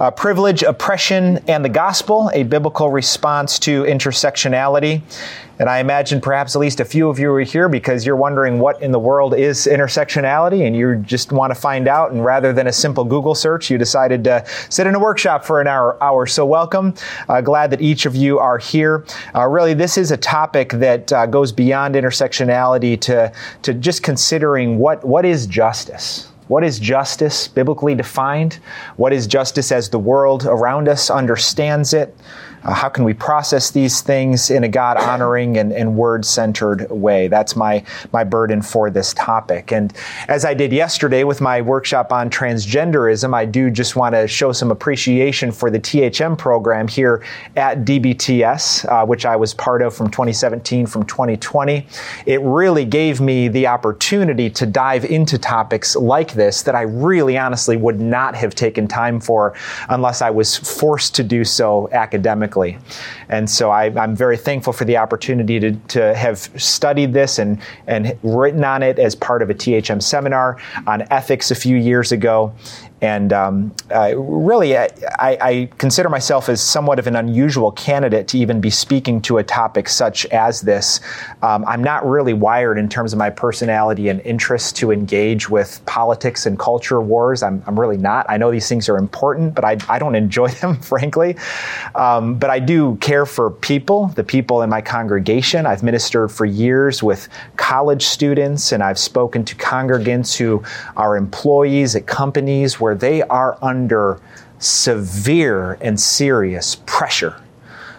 Uh, privilege, oppression, and the gospel, a biblical response to intersectionality. And I imagine perhaps at least a few of you are here because you're wondering what in the world is intersectionality and you just want to find out. And rather than a simple Google search, you decided to sit in a workshop for an hour. hour. So, welcome. Uh, glad that each of you are here. Uh, really, this is a topic that uh, goes beyond intersectionality to, to just considering what, what is justice? What is justice biblically defined? What is justice as the world around us understands it? Uh, how can we process these things in a God honoring and, and word centered way? That's my, my burden for this topic. And as I did yesterday with my workshop on transgenderism, I do just want to show some appreciation for the THM program here at DBTS, uh, which I was part of from 2017 from 2020. It really gave me the opportunity to dive into topics like this that I really honestly would not have taken time for unless I was forced to do so academically and so I, am very thankful for the opportunity to, to have studied this and, and written on it as part of a THM seminar on ethics a few years ago. And um, really, I, I, consider myself as somewhat of an unusual candidate to even be speaking to a topic such as this. Um, I'm not really wired in terms of my personality and interest to engage with politics and culture wars. I'm, I'm really not. I know these things are important, but I, I don't enjoy them, frankly. Um, but I do care for people, the people in my congregation. I've ministered for years with college students, and I've spoken to congregants who are employees at companies where they are under severe and serious pressure.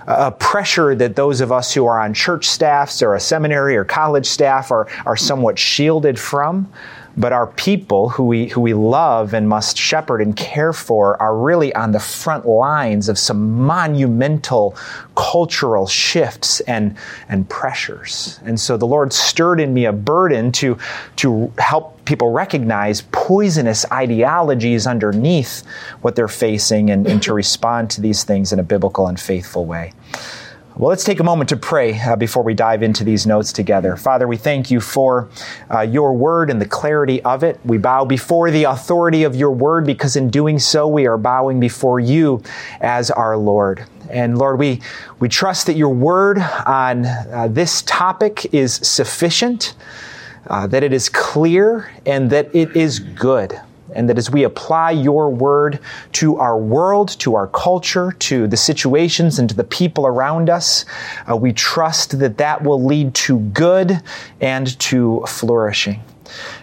A pressure that those of us who are on church staffs or a seminary or college staff are, are somewhat shielded from but our people who we, who we love and must shepherd and care for are really on the front lines of some monumental cultural shifts and, and pressures. And so the Lord stirred in me a burden to, to help people recognize poisonous ideologies underneath what they're facing and, and to respond to these things in a biblical and faithful way. Well, let's take a moment to pray uh, before we dive into these notes together. Father, we thank you for uh, your word and the clarity of it. We bow before the authority of your word because in doing so, we are bowing before you as our Lord. And Lord, we, we trust that your word on uh, this topic is sufficient, uh, that it is clear, and that it is good and that as we apply your word to our world, to our culture, to the situations, and to the people around us, uh, we trust that that will lead to good and to flourishing.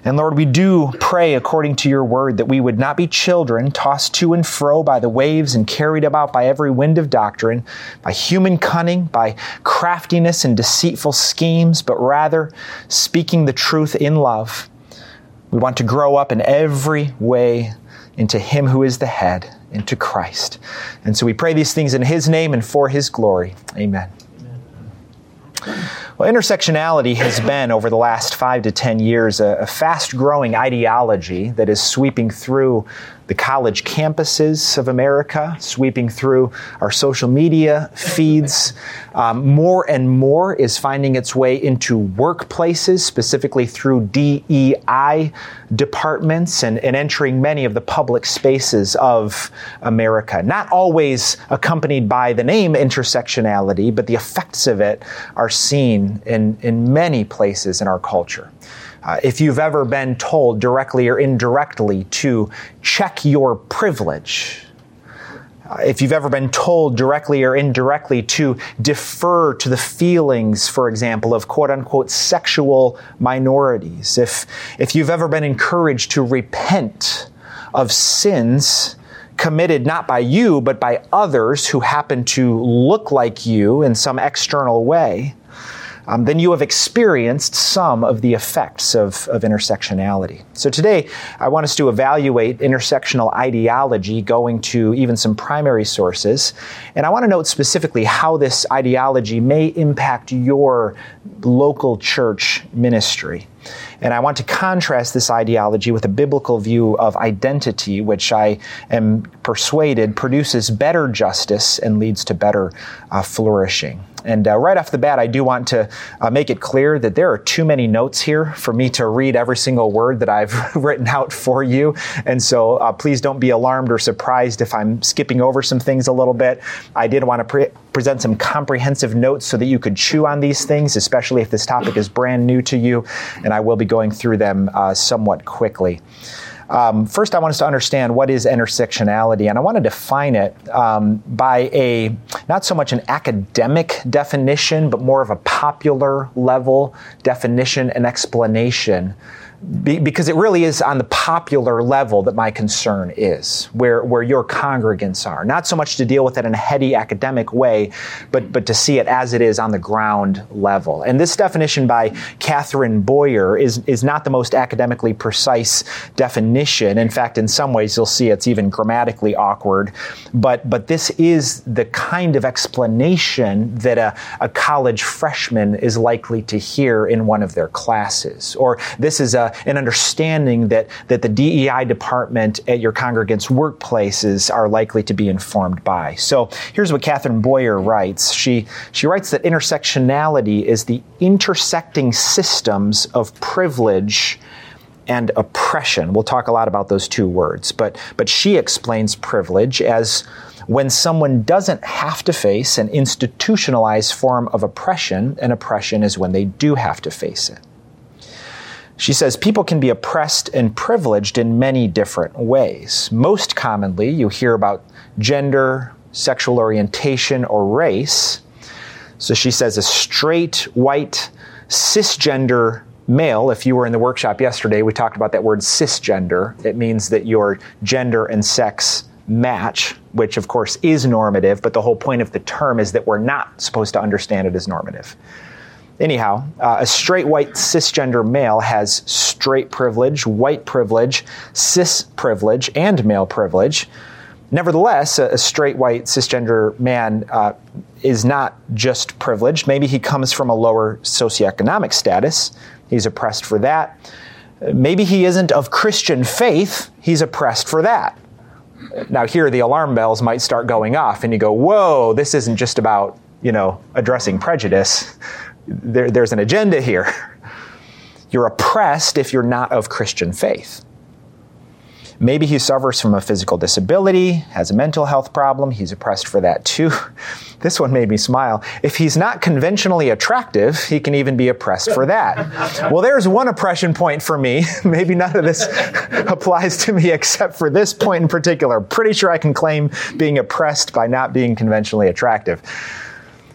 And Lord, we do pray according to your word that we would not be children tossed to and fro by the waves and carried about by every wind of doctrine, by human cunning, by craftiness and deceitful schemes, but rather speaking the truth in love we want to grow up in every way into Him who is the head, into Christ. And so we pray these things in His name and for His glory. Amen. Well, intersectionality has been, over the last five to ten years, a, a fast growing ideology that is sweeping through the college campuses of America, sweeping through our social media feeds. Um, more and more is finding its way into workplaces, specifically through DEI departments and, and entering many of the public spaces of America. Not always accompanied by the name intersectionality, but the effects of it are seen in, in many places in our culture. Uh, if you've ever been told directly or indirectly to check your privilege, uh, if you've ever been told directly or indirectly to defer to the feelings, for example, of quote unquote sexual minorities, if, if you've ever been encouraged to repent of sins committed not by you, but by others who happen to look like you in some external way, um, then you have experienced some of the effects of, of intersectionality. So today, I want us to evaluate intersectional ideology going to even some primary sources. And I want to note specifically how this ideology may impact your local church ministry. And I want to contrast this ideology with a biblical view of identity, which I am persuaded produces better justice and leads to better uh, flourishing. And uh, right off the bat, I do want to uh, make it clear that there are too many notes here for me to read every single word that I've written out for you. And so uh, please don't be alarmed or surprised if I'm skipping over some things a little bit. I did want to pre- present some comprehensive notes so that you could chew on these things, especially if this topic is brand new to you. And I will be going through them uh, somewhat quickly. Um, first, I want us to understand what is intersectionality, and I want to define it um, by a not so much an academic definition, but more of a popular level definition and explanation be, because it really is on the popular level that my concern is, where, where your congregants are. Not so much to deal with it in a heady academic way, but, but to see it as it is on the ground level. And this definition by Catherine Boyer is, is not the most academically precise definition. In fact, in some ways, you'll see it's even grammatically awkward. But, but this is the kind of explanation that a, a college freshman is likely to hear in one of their classes. Or this is a, an understanding that, that the DEI department at your congregants' workplaces are likely to be informed by. So here's what Catherine Boyer writes. She, she writes that intersectionality is the intersecting systems of privilege and oppression. We'll talk a lot about those two words, but, but she explains privilege as when someone doesn't have to face an institutionalized form of oppression, and oppression is when they do have to face it. She says people can be oppressed and privileged in many different ways. Most commonly, you hear about gender, sexual orientation, or race. So she says a straight, white, cisgender male, if you were in the workshop yesterday, we talked about that word cisgender. It means that your gender and sex match, which of course is normative, but the whole point of the term is that we're not supposed to understand it as normative. Anyhow, uh, a straight white cisgender male has straight privilege, white privilege, cis privilege, and male privilege. Nevertheless, a, a straight white cisgender man uh, is not just privileged. Maybe he comes from a lower socioeconomic status. He's oppressed for that. Maybe he isn't of Christian faith. He's oppressed for that. Now, here the alarm bells might start going off, and you go, Whoa, this isn't just about, you know, addressing prejudice there, there's an agenda here. You're oppressed if you're not of Christian faith. Maybe he suffers from a physical disability, has a mental health problem, he's oppressed for that too. This one made me smile. If he's not conventionally attractive, he can even be oppressed for that. Well, there's one oppression point for me. Maybe none of this applies to me except for this point in particular. Pretty sure I can claim being oppressed by not being conventionally attractive.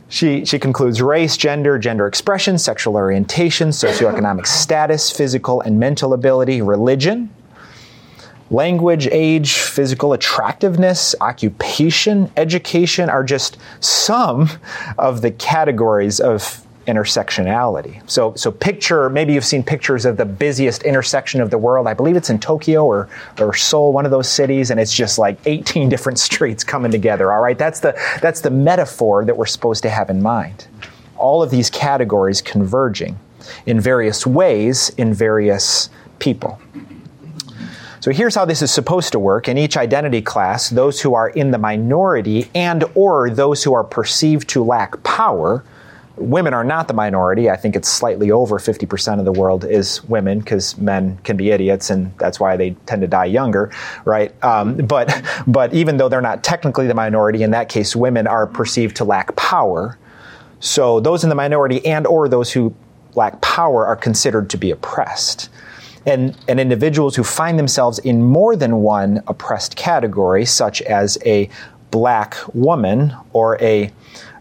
She, she concludes race, gender, gender expression, sexual orientation, socioeconomic status, physical and mental ability, religion, language, age, physical attractiveness, occupation, education are just some of the categories of intersectionality. So, so picture, maybe you've seen pictures of the busiest intersection of the world. I believe it's in Tokyo or, or Seoul, one of those cities, and it's just like 18 different streets coming together. All right, that's the, that's the metaphor that we're supposed to have in mind. All of these categories converging in various ways in various people. So here's how this is supposed to work. In each identity class, those who are in the minority and or those who are perceived to lack power women are not the minority. I think it's slightly over 50% of the world is women because men can be idiots and that's why they tend to die younger, right? Um, but, but even though they're not technically the minority, in that case, women are perceived to lack power. So those in the minority and or those who lack power are considered to be oppressed. And, and individuals who find themselves in more than one oppressed category, such as a black woman or a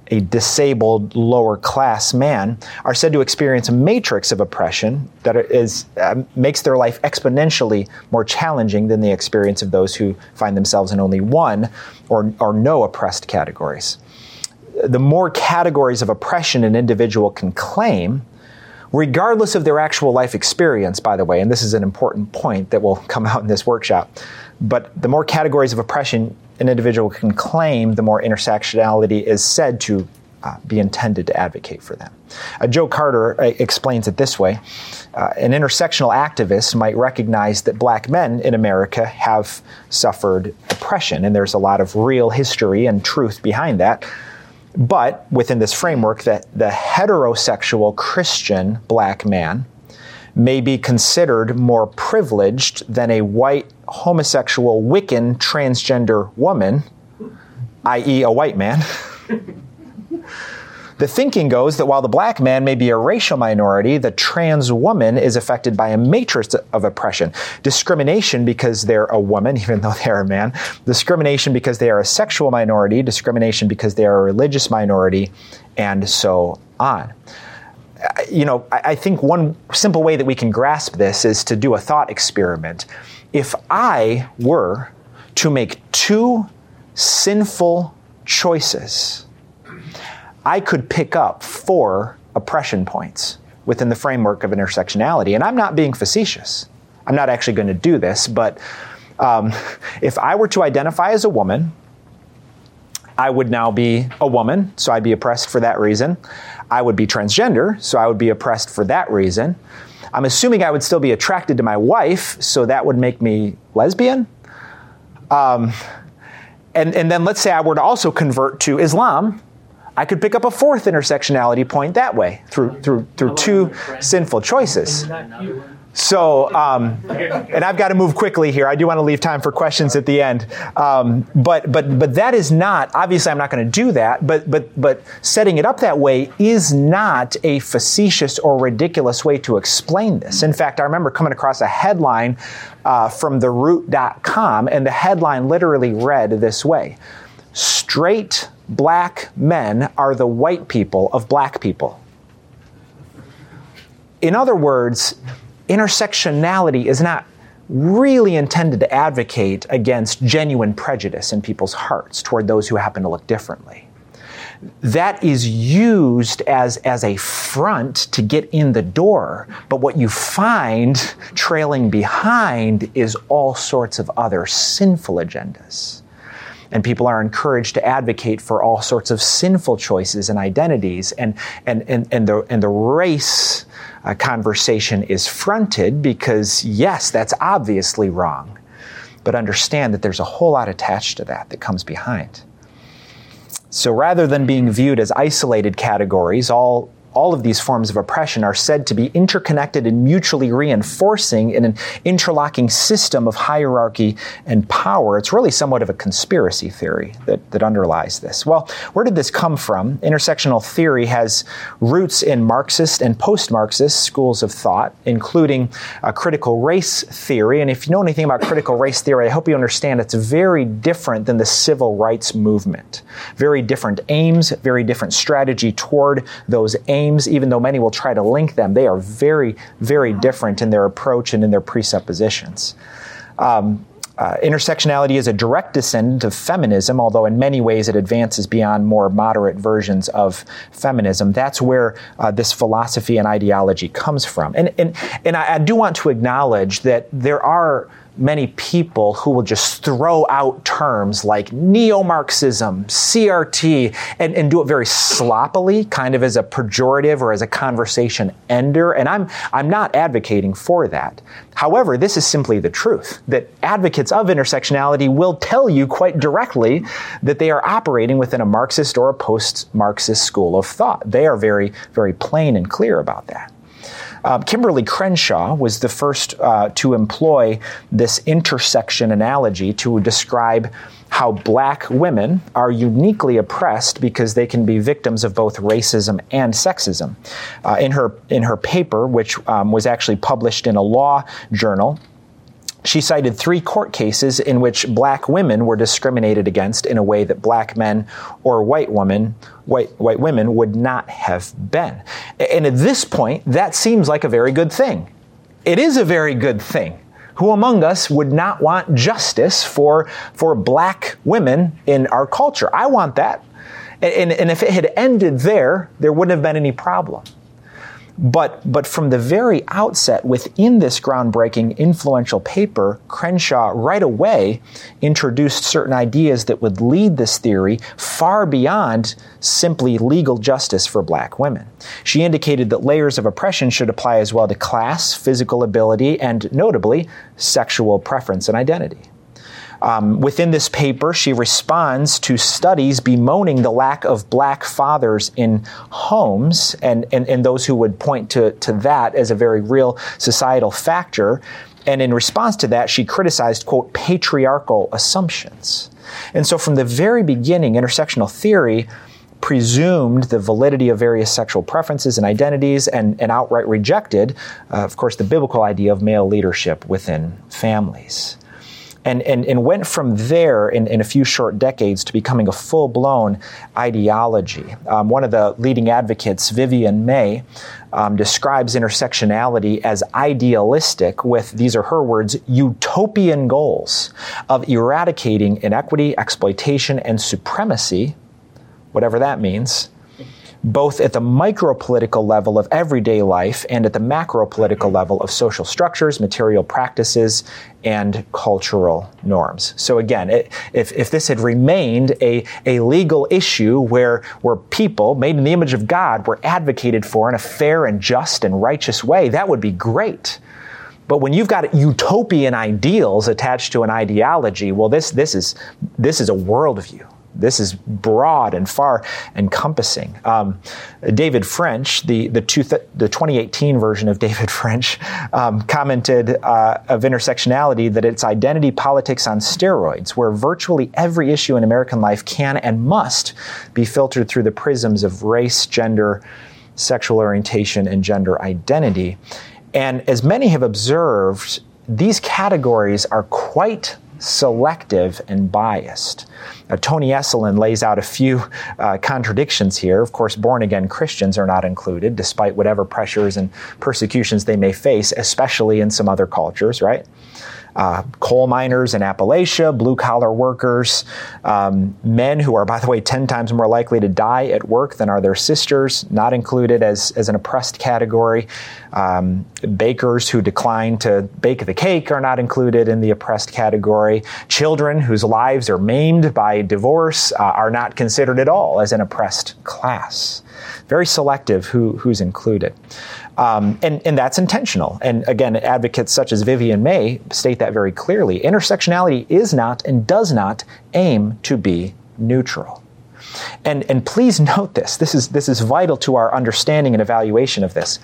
a disabled lower class man are said to experience a matrix of oppression that is, uh, makes their life exponentially more challenging than the experience of those who find themselves in only one or, or no oppressed categories. The more categories of oppression an individual can claim, regardless of their actual life experience, by the way, and this is an important point that will come out in this workshop, but the more categories of oppression an individual can claim, the more intersectionality is said to uh, be intended to advocate for them. Uh, Joe Carter uh, explains it this way uh, An intersectional activist might recognize that black men in America have suffered oppression, and there's a lot of real history and truth behind that. But within this framework, that the heterosexual Christian black man may be considered more privileged than a white homosexual Wiccan transgender woman, i.e., a white man. The thinking goes that while the black man may be a racial minority, the trans woman is affected by a matrix of oppression. Discrimination because they're a woman, even though they're a man. Discrimination because they are a sexual minority. Discrimination because they are a religious minority, and so on. You know, I think one simple way that we can grasp this is to do a thought experiment. If I were to make two sinful choices, I could pick up four oppression points within the framework of intersectionality. And I'm not being facetious. I'm not actually going to do this, but um, if I were to identify as a woman, I would now be a woman, so I'd be oppressed for that reason. I would be transgender, so I would be oppressed for that reason. I'm assuming I would still be attracted to my wife, so that would make me lesbian. Um, and, and then let's say I were to also convert to Islam, I could pick up a fourth intersectionality point that way through through through two sinful choices. So, um, and I've got to move quickly here. I do want to leave time for questions at the end. Um, but but but that is not obviously I'm not going to do that. But but but setting it up that way is not a facetious or ridiculous way to explain this. In fact, I remember coming across a headline uh, from TheRoot.com, and the headline literally read this way: "Straight." black men are the white people of black people. In other words, intersectionality is not really intended to advocate against genuine prejudice in people's hearts toward those who happen to look differently. That is used as, as a front to get in the door, but what you find trailing behind is all sorts of other sinful agendas and people are encouraged to advocate for all sorts of sinful choices and identities and and and, and the and the race uh, conversation is fronted because yes that's obviously wrong. But understand that there's a whole lot attached to that that comes behind. So rather than being viewed as isolated categories all all of these forms of oppression are said to be interconnected and mutually reinforcing in an interlocking system of hierarchy and power. It's really somewhat of a conspiracy theory that, that underlies this. Well, where did this come from? Intersectional theory has roots in Marxist and post Marxist schools of thought, including critical race theory. And if you know anything about critical race theory, I hope you understand it's very different than the civil rights movement. Very different aims, very different strategy toward those aims names, even though many will try to link them, they are very, very different in their approach and in their presuppositions. Um, uh, intersectionality is a direct descendant of feminism, although in many ways it advances beyond more moderate versions of feminism. That's where uh, this philosophy and ideology comes from. And, and, and I, I do want to acknowledge that there are many people who will just throw out terms like neo Marxism, CRT, and, and do it very sloppily, kind of as a pejorative or as a conversation ender. And I'm, I'm not advocating for that. However, this is simply the truth that advocates of intersectionality will tell you quite directly that they are operating within a Marxist or a post Marxist school of thought. They are very, very plain and clear about that. Um, Kimberlé Crenshaw was the first uh, to employ this intersection analogy to describe how black women are uniquely oppressed because they can be victims of both racism and sexism. Uh, in her in her paper, which um, was actually published in a law journal, she cited three court cases in which black women were discriminated against in a way that black men or white women, white, white women would not have been. And at this point, that seems like a very good thing. It is a very good thing. Who among us would not want justice for, for black women in our culture? I want that. And, and if it had ended there, there wouldn't have been any problem. But, but from the very outset, within this groundbreaking, influential paper, Crenshaw right away introduced certain ideas that would lead this theory far beyond simply legal justice for black women. She indicated that layers of oppression should apply as well to class, physical ability, and notably, sexual preference and identity. Um, within this paper, she responds to studies bemoaning the lack of black fathers in homes and, and, and those who would point to, to that as a very real societal factor. And in response to that, she criticized, quote, patriarchal assumptions. And so from the very beginning, intersectional theory presumed the validity of various sexual preferences and identities and, and outright rejected, uh, of course, the biblical idea of male leadership within families and, and, and went from there in, in a few short decades to becoming a full blown ideology. Um, one of the leading advocates, Vivian May, um, describes intersectionality as idealistic, with these are her words utopian goals of eradicating inequity, exploitation, and supremacy, whatever that means both at the micro political level of everyday life and at the macro political level of social structures, material practices, and cultural norms. So again, it, if, if this had remained a, a legal issue where, where people made in the image of God were advocated for in a fair and just and righteous way, that would be great. But when you've got utopian ideals attached to an ideology, well, this, this, is, this is a worldview this is broad and far encompassing. Um, David French, the the, two th- the 2018 version of David French, um, commented uh, of intersectionality that it's identity politics on steroids, where virtually every issue in American life can and must be filtered through the prisms of race, gender, sexual orientation, and gender identity. And as many have observed, these categories are quite selective and biased. Uh, Tony Esolen lays out a few uh, contradictions here. Of course, born again Christians are not included, despite whatever pressures and persecutions they may face, especially in some other cultures, right? Uh, coal miners in Appalachia, blue collar workers, um, men who are, by the way, 10 times more likely to die at work than are their sisters, not included as, as an oppressed category. Um, bakers who decline to bake the cake are not included in the oppressed category. Children whose lives are maimed by divorce uh, are not considered at all as an oppressed class. Very selective who, who's included. Um, and, and that's intentional. And again, advocates such as Vivian May state that very clearly. Intersectionality is not and does not aim to be neutral. And, and please note this. This is, this is vital to our understanding and evaluation of this.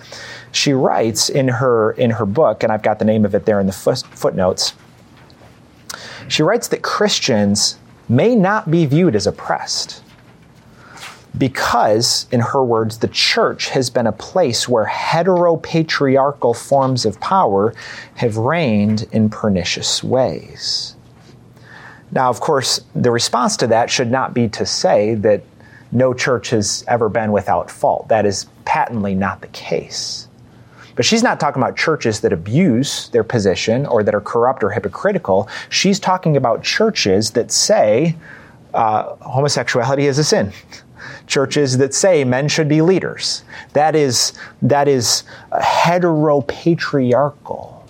She writes in her, in her book, and I've got the name of it there in the footnotes. She writes that Christians may not be viewed as oppressed because, in her words, the church has been a place where heteropatriarchal forms of power have reigned in pernicious ways. Now, of course, the response to that should not be to say that no church has ever been without fault. That is patently not the case. But she's not talking about churches that abuse their position or that are corrupt or hypocritical. She's talking about churches that say uh, homosexuality is a sin churches that say men should be leaders. That is, that is heteropatriarchal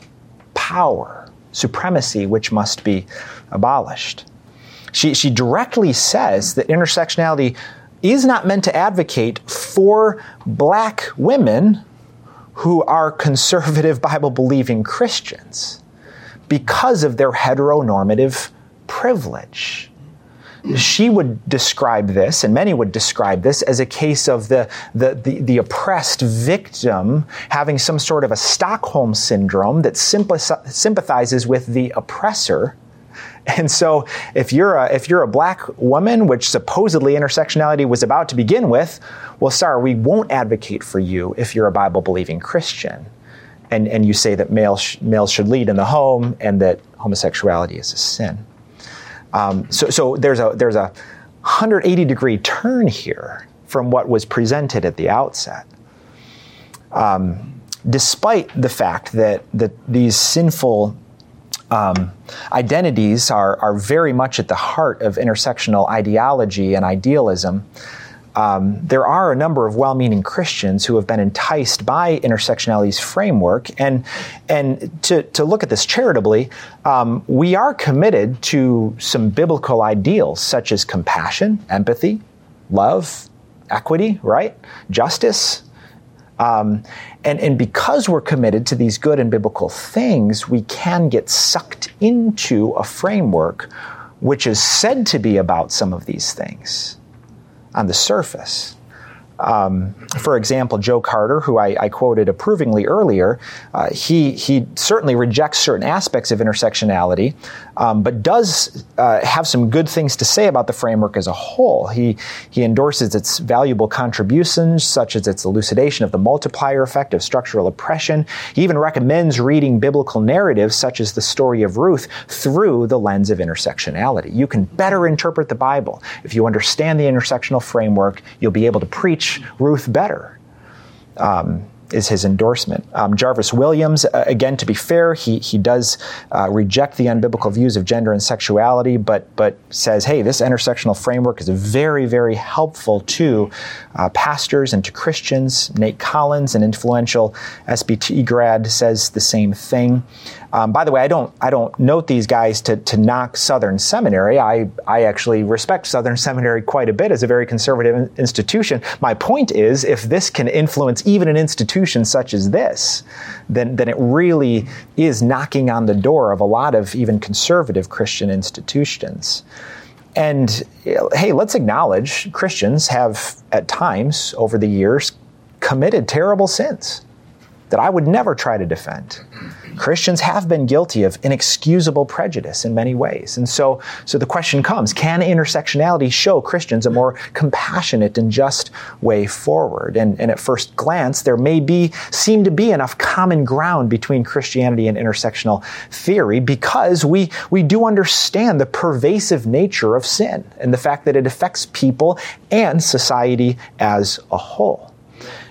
power, supremacy, which must be abolished. She, she directly says that intersectionality is not meant to advocate for black women who are conservative Bible believing Christians because of their heteronormative privilege she would describe this, and many would describe this, as a case of the, the, the, the oppressed victim having some sort of a Stockholm syndrome that sympathizes with the oppressor. And so, if you're a if you're a black woman, which supposedly intersectionality was about to begin with, well, sorry, we won't advocate for you if you're a Bible believing Christian, and and you say that males males should lead in the home and that homosexuality is a sin. Um, so, so there's a there's a 180 degree turn here from what was presented at the outset. Um, despite the fact that that these sinful um, identities are, are very much at the heart of intersectional ideology and idealism, um, there are a number of well-meaning Christians who have been enticed by intersectionality's framework, and and to to look at this charitably, um, we are committed to some biblical ideals such as compassion, empathy, love, equity, right, justice. Um, and, and because we're committed to these good and biblical things, we can get sucked into a framework which is said to be about some of these things on the surface. Um, for example, Joe Carter, who I, I quoted approvingly earlier, uh, he, he certainly rejects certain aspects of intersectionality, um, but does uh, have some good things to say about the framework as a whole. He, he endorses its valuable contributions, such as its elucidation of the multiplier effect of structural oppression. He even recommends reading biblical narratives, such as the story of Ruth, through the lens of intersectionality. You can better interpret the Bible. If you understand the intersectional framework, you'll be able to preach Ruth better. Um, is his endorsement. Um, Jarvis Williams, uh, again, to be fair, he he does uh, reject the unbiblical views of gender and sexuality, but but says, hey, this intersectional framework is very very helpful to uh, pastors and to Christians. Nate Collins, an influential SBT grad, says the same thing. Um, by the way, I don't I don't note these guys to, to knock Southern Seminary. I I actually respect Southern Seminary quite a bit as a very conservative institution. My point is, if this can influence even an institution such as this, then then it really is knocking on the door of a lot of even conservative Christian institutions. And hey, let's acknowledge Christians have at times over the years committed terrible sins that I would never try to defend. Christians have been guilty of inexcusable prejudice in many ways. And so, so the question comes, can intersectionality show Christians a more compassionate and just way forward? And, and at first glance, there may be, seem to be enough common ground between Christianity and intersectional theory because we, we do understand the pervasive nature of sin and the fact that it affects people and society as a whole.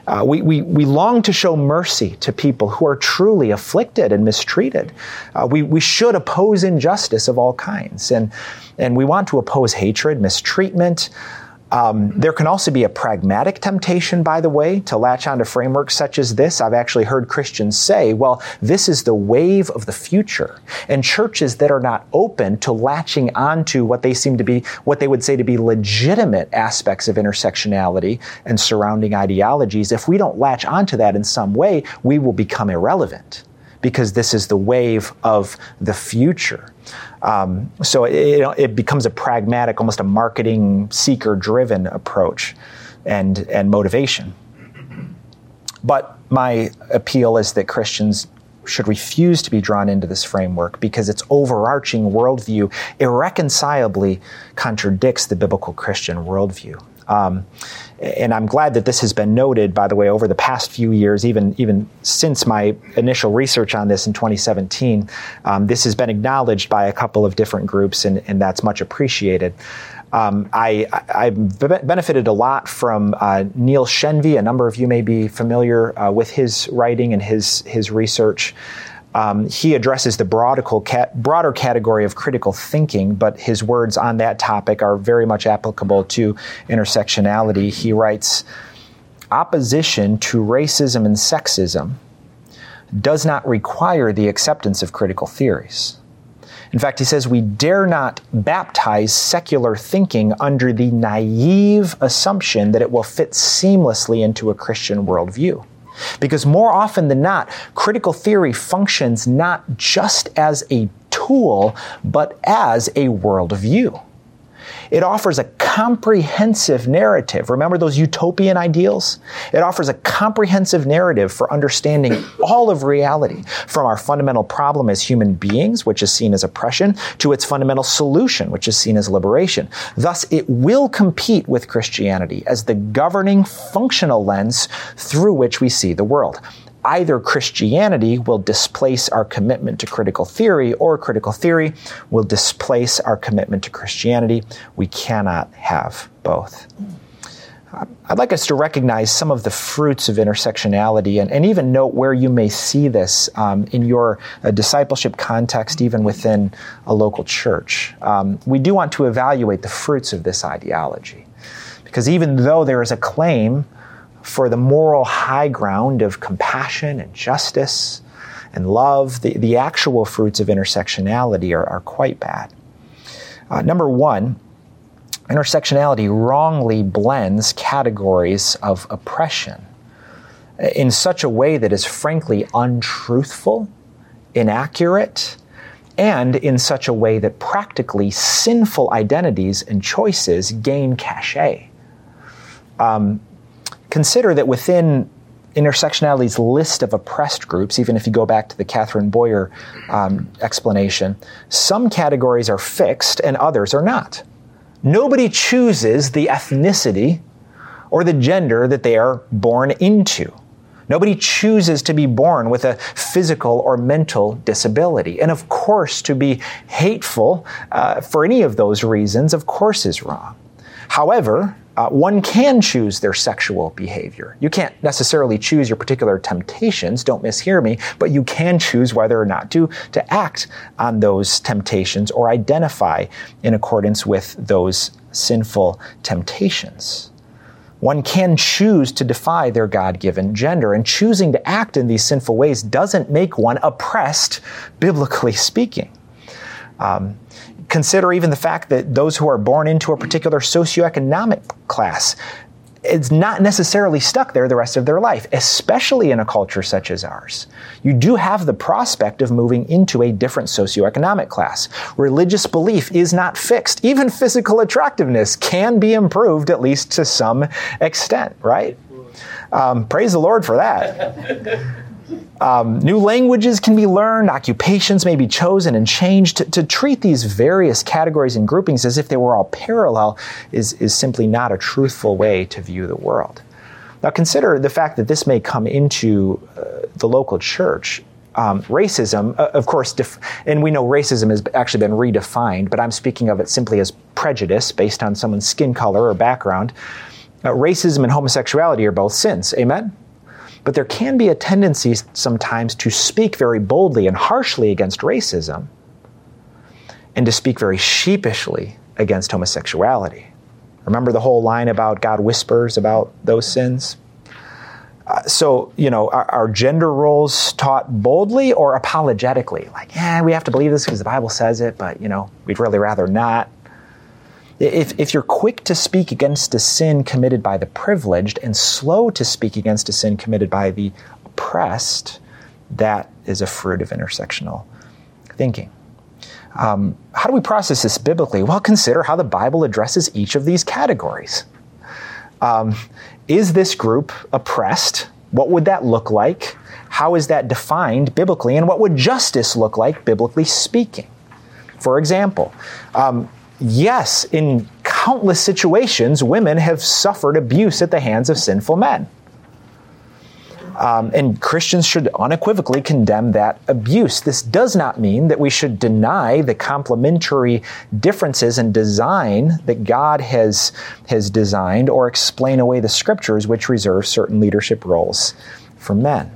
Uh, we, we, we long to show mercy to people who are truly afflicted and mistreated. Uh, we, we should oppose injustice of all kinds. And, and we want to oppose hatred, mistreatment, um, there can also be a pragmatic temptation, by the way, to latch onto frameworks such as this. I've actually heard Christians say, well, this is the wave of the future. And churches that are not open to latching onto what they seem to be, what they would say to be legitimate aspects of intersectionality and surrounding ideologies, if we don't latch onto that in some way, we will become irrelevant because this is the wave of the future. Um, so it, it, becomes a pragmatic, almost a marketing seeker driven approach and, and motivation. But my appeal is that Christians should refuse to be drawn into this framework because its overarching worldview irreconcilably contradicts the biblical Christian worldview. Um, and I'm glad that this has been noted, by the way, over the past few years, even even since my initial research on this in 2017. Um, this has been acknowledged by a couple of different groups, and, and that's much appreciated. Um, I, I, benefited a lot from uh, Neil Shenvi. A number of you may be familiar uh, with his writing and his his research. Um, he addresses the broader category of critical thinking, but his words on that topic are very much applicable to intersectionality. He writes Opposition to racism and sexism does not require the acceptance of critical theories. In fact, he says we dare not baptize secular thinking under the naive assumption that it will fit seamlessly into a Christian worldview. Because more often than not, critical theory functions not just as a tool, but as a worldview. It offers a comprehensive narrative. Remember those utopian ideals? It offers a comprehensive narrative for understanding all of reality, from our fundamental problem as human beings, which is seen as oppression, to its fundamental solution, which is seen as liberation. Thus, it will compete with Christianity as the governing functional lens through which we see the world either Christianity will displace our commitment to critical theory or critical theory will displace our commitment to Christianity. We cannot have both. I'd like us to recognize some of the fruits of intersectionality and, and even note where you may see this um, in your uh, discipleship context, even within a local church. Um, we do want to evaluate the fruits of this ideology Because even though there is a claim for the moral high ground of compassion and justice and love, the, the actual fruits of intersectionality are, are quite bad. Uh, number one, intersectionality wrongly blends categories of oppression in such a way that is frankly untruthful, inaccurate, and in such a way that practically sinful identities and choices gain cachet. Um, consider that within intersectionality's list of oppressed groups, even if you go back to the Catherine Boyer um, explanation, some categories are fixed and others are not. Nobody chooses the ethnicity or the gender that they are born into. Nobody chooses to be born with a physical or mental disability. And of course, to be hateful uh, for any of those reasons, of course, is wrong. However, uh, one can choose their sexual behavior. You can't necessarily choose your particular temptations, don't mishear me, but you can choose whether or not to, to act on those temptations or identify in accordance with those sinful temptations. One can choose to defy their God given gender, and choosing to act in these sinful ways doesn't make one oppressed, biblically speaking. Um, consider even the fact that those who are born into a particular socioeconomic class it's not necessarily stuck there the rest of their life, especially in a culture such as ours. You do have the prospect of moving into a different socioeconomic class. Religious belief is not fixed. Even physical attractiveness can be improved, at least to some extent, right? Um, praise the Lord for that. Um, new languages can be learned, occupations may be chosen and changed. To, to, treat these various categories and groupings as if they were all parallel is, is simply not a truthful way to view the world. Now, consider the fact that this may come into uh, the local church. Um, racism, uh, of course, def- and we know racism has actually been redefined, but I'm speaking of it simply as prejudice based on someone's skin color or background. Uh, racism and homosexuality are both sins. Amen? But there can be a tendency sometimes to speak very boldly and harshly against racism and to speak very sheepishly against homosexuality. Remember the whole line about God whispers about those sins? Uh, so, you know, are, are, gender roles taught boldly or apologetically? Like, yeah, we have to believe this because the Bible says it, but, you know, we'd really rather not. If, if you're quick to speak against a sin committed by the privileged and slow to speak against a sin committed by the oppressed, that is a fruit of intersectional thinking. Um, how do we process this biblically? Well, consider how the Bible addresses each of these categories. Um, is this group oppressed? What would that look like? How is that defined biblically? And what would justice look like, biblically speaking? For example, um, yes, in countless situations, women have suffered abuse at the hands of sinful men. Um, and Christians should unequivocally condemn that abuse. This does not mean that we should deny the complementary differences in design that God has, has designed or explain away the scriptures which reserve certain leadership roles for men.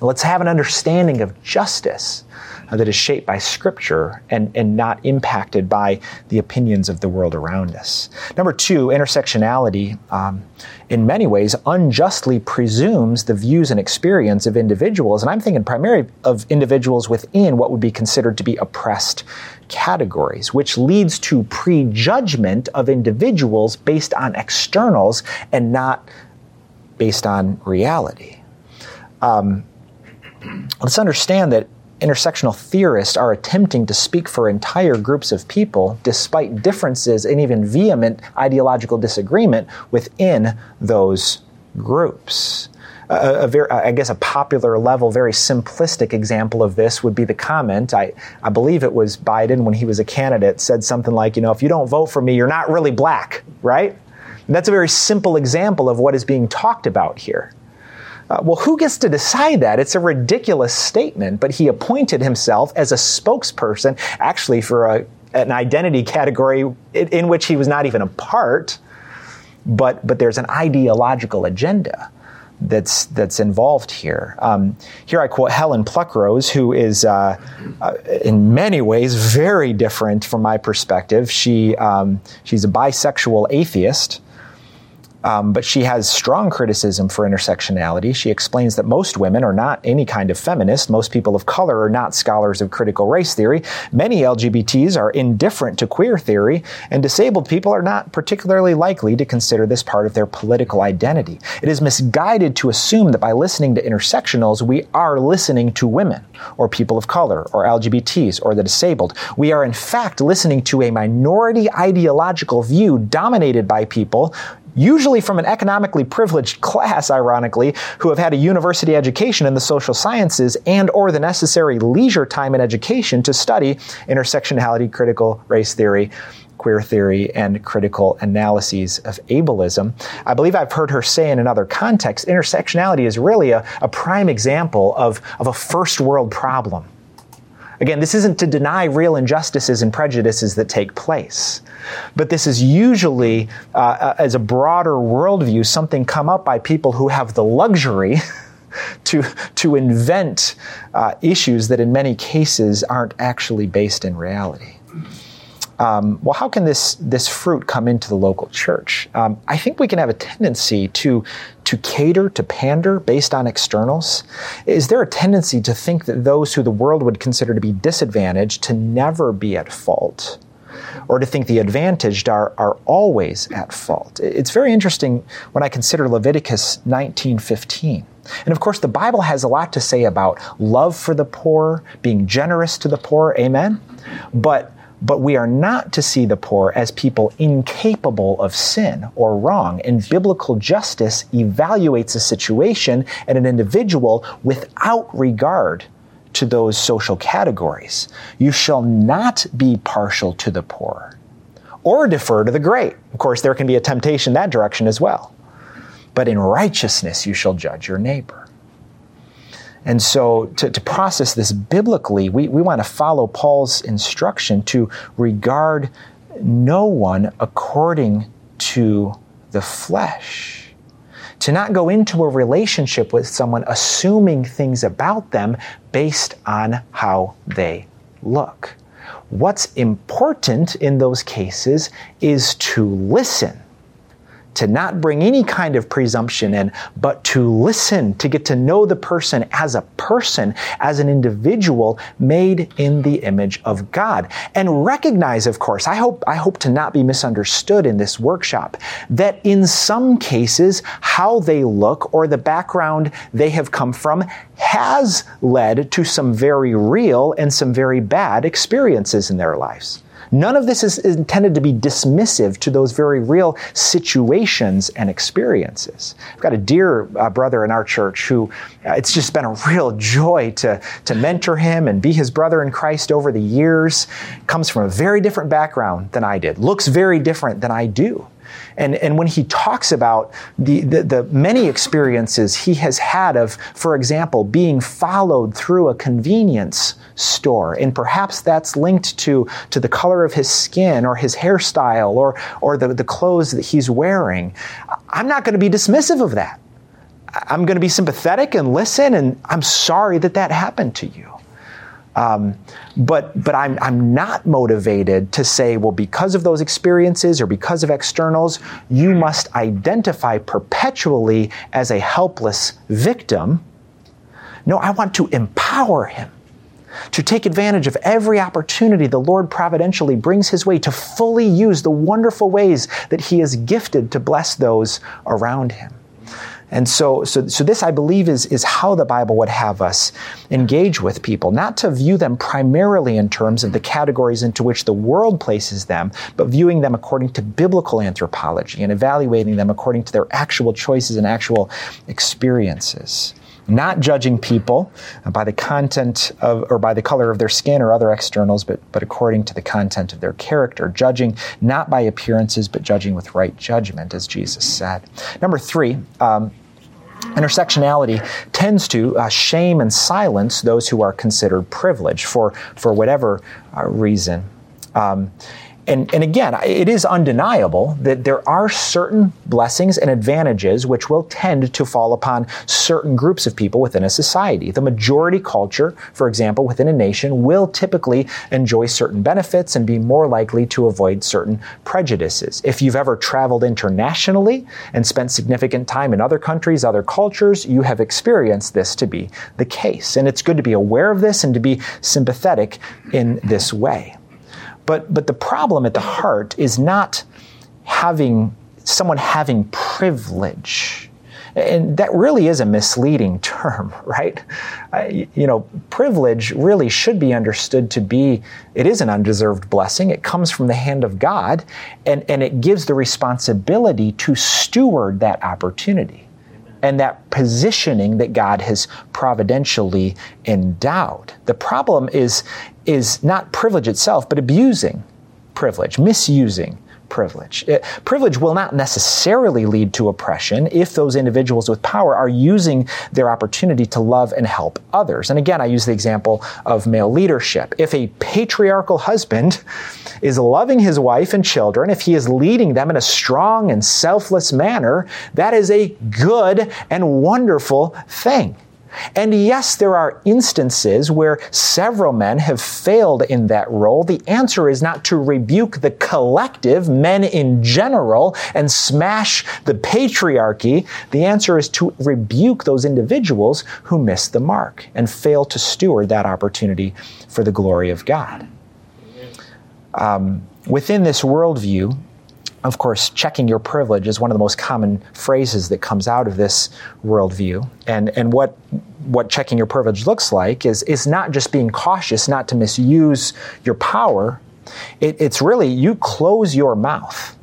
Let's have an understanding of justice that is shaped by Scripture and, and not impacted by the opinions of the world around us. Number two, intersectionality, um, in many ways, unjustly presumes the views and experience of individuals. And I'm thinking primarily of individuals within what would be considered to be oppressed categories, which leads to prejudgment of individuals based on externals and not based on reality. Um, let's understand that intersectional theorists are attempting to speak for entire groups of people despite differences and even vehement ideological disagreement within those groups. A, a very, I guess, a popular level, very simplistic example of this would be the comment. I, I believe it was Biden when he was a candidate said something like, you know, if you don't vote for me, you're not really black, right? And that's a very simple example of what is being talked about here. Uh, well, who gets to decide that? It's a ridiculous statement, but he appointed himself as a spokesperson, actually, for a, an identity category in, in which he was not even a part, but, but there's an ideological agenda that's that's involved here. Um, here I quote Helen Pluckrose, who is uh, uh, in many ways very different from my perspective. She um, she's a bisexual atheist. Um, but she has strong criticism for intersectionality. She explains that most women are not any kind of feminist. Most people of color are not scholars of critical race theory. Many LGBTs are indifferent to queer theory, and disabled people are not particularly likely to consider this part of their political identity. It is misguided to assume that by listening to intersectionals, we are listening to women, or people of color, or LGBTs, or the disabled. We are, in fact, listening to a minority ideological view dominated by people usually from an economically privileged class ironically who have had a university education in the social sciences and or the necessary leisure time and education to study intersectionality critical race theory queer theory and critical analyses of ableism. I believe I've heard her say in another context intersectionality is really a, a prime example of, of a first world problem. Again, this isn't to deny real injustices and prejudices that take place, but this is usually, uh, uh as a broader worldview, something come up by people who have the luxury. to, to invent uh, issues that in many cases aren't actually based in reality um, well, how can this this fruit come into the local church? Um, I think we can have a tendency to to cater to pander based on externals. Is there a tendency to think that those who the world would consider to be disadvantaged to never be at fault? Or to think the advantaged are, are always at fault. It's very interesting when I consider Leviticus 19:15. And of course, the Bible has a lot to say about love for the poor, being generous to the poor, amen? But but we are not to see the poor as people incapable of sin or wrong. And biblical justice evaluates a situation and an individual without regard to those social categories. You shall not be partial to the poor or defer to the great. Of course, there can be a temptation that direction as well. But in righteousness you shall judge your neighbor. And so, to, to process this biblically, we, we want to follow Paul's instruction to regard no one according to the flesh. To not go into a relationship with someone assuming things about them based on how they look. What's important in those cases is to listen to not bring any kind of presumption in, but to listen, to get to know the person as a person, as an individual made in the image of God. And recognize, of course, I hope, I hope to not be misunderstood in this workshop, that in some cases, how they look or the background they have come from has led to some very real and some very bad experiences in their lives. None of this is intended to be dismissive to those very real situations and experiences. I've got a dear uh, brother in our church who uh, it's just been a real joy to, to mentor him and be his brother in Christ over the years. Comes from a very different background than I did, looks very different than I do. And, and when he talks about the, the, the, many experiences he has had of, for example, being followed through a convenience store, and perhaps that's linked to, to the color of his skin or his hairstyle or, or the, the clothes that he's wearing, I'm not going to be dismissive of that. I'm going to be sympathetic and listen, and I'm sorry that that happened to you. Um, but but I'm, I'm not motivated to say, well, because of those experiences or because of externals, you must identify perpetually as a helpless victim. No, I want to empower him to take advantage of every opportunity the Lord providentially brings his way to fully use the wonderful ways that he is gifted to bless those around him. And so, so, so this, I believe, is, is how the Bible would have us engage with people, not to view them primarily in terms of the categories into which the world places them, but viewing them according to biblical anthropology and evaluating them according to their actual choices and actual experiences not judging people by the content of or by the color of their skin or other externals, but, but according to the content of their character, judging not by appearances, but judging with right judgment, as Jesus said. Number three, um, Intersectionality tends to uh, shame and silence those who are considered privileged for, for whatever uh, reason. Um, and, and again, it is undeniable that there are certain blessings and advantages which will tend to fall upon certain groups of people within a society. The majority culture, for example, within a nation, will typically enjoy certain benefits and be more likely to avoid certain prejudices. If you've ever traveled internationally and spent significant time in other countries, other cultures, you have experienced this to be the case. And it's good to be aware of this and to be sympathetic in this way. But, but the problem at the heart is not having someone having privilege. And that really is a misleading term, right? Uh, you know, privilege really should be understood to be it is an undeserved blessing. It comes from the hand of God, and, and it gives the responsibility to steward that opportunity and that positioning that God has providentially endowed. The problem is, is not privilege itself, but abusing privilege, misusing privilege. It, privilege will not necessarily lead to oppression if those individuals with power are using their opportunity to love and help others. And again, I use the example of male leadership. If a patriarchal husband is loving his wife and children, if he is leading them in a strong and selfless manner, that is a good and wonderful thing. And yes, there are instances where several men have failed in that role. The answer is not to rebuke the collective, men in general, and smash the patriarchy. The answer is to rebuke those individuals who miss the mark and fail to steward that opportunity for the glory of God. Um, within this worldview, of course, checking your privilege is one of the most common phrases that comes out of this worldview. And, and what, what checking your privilege looks like is, is not just being cautious not to misuse your power. It, it's really you close your mouth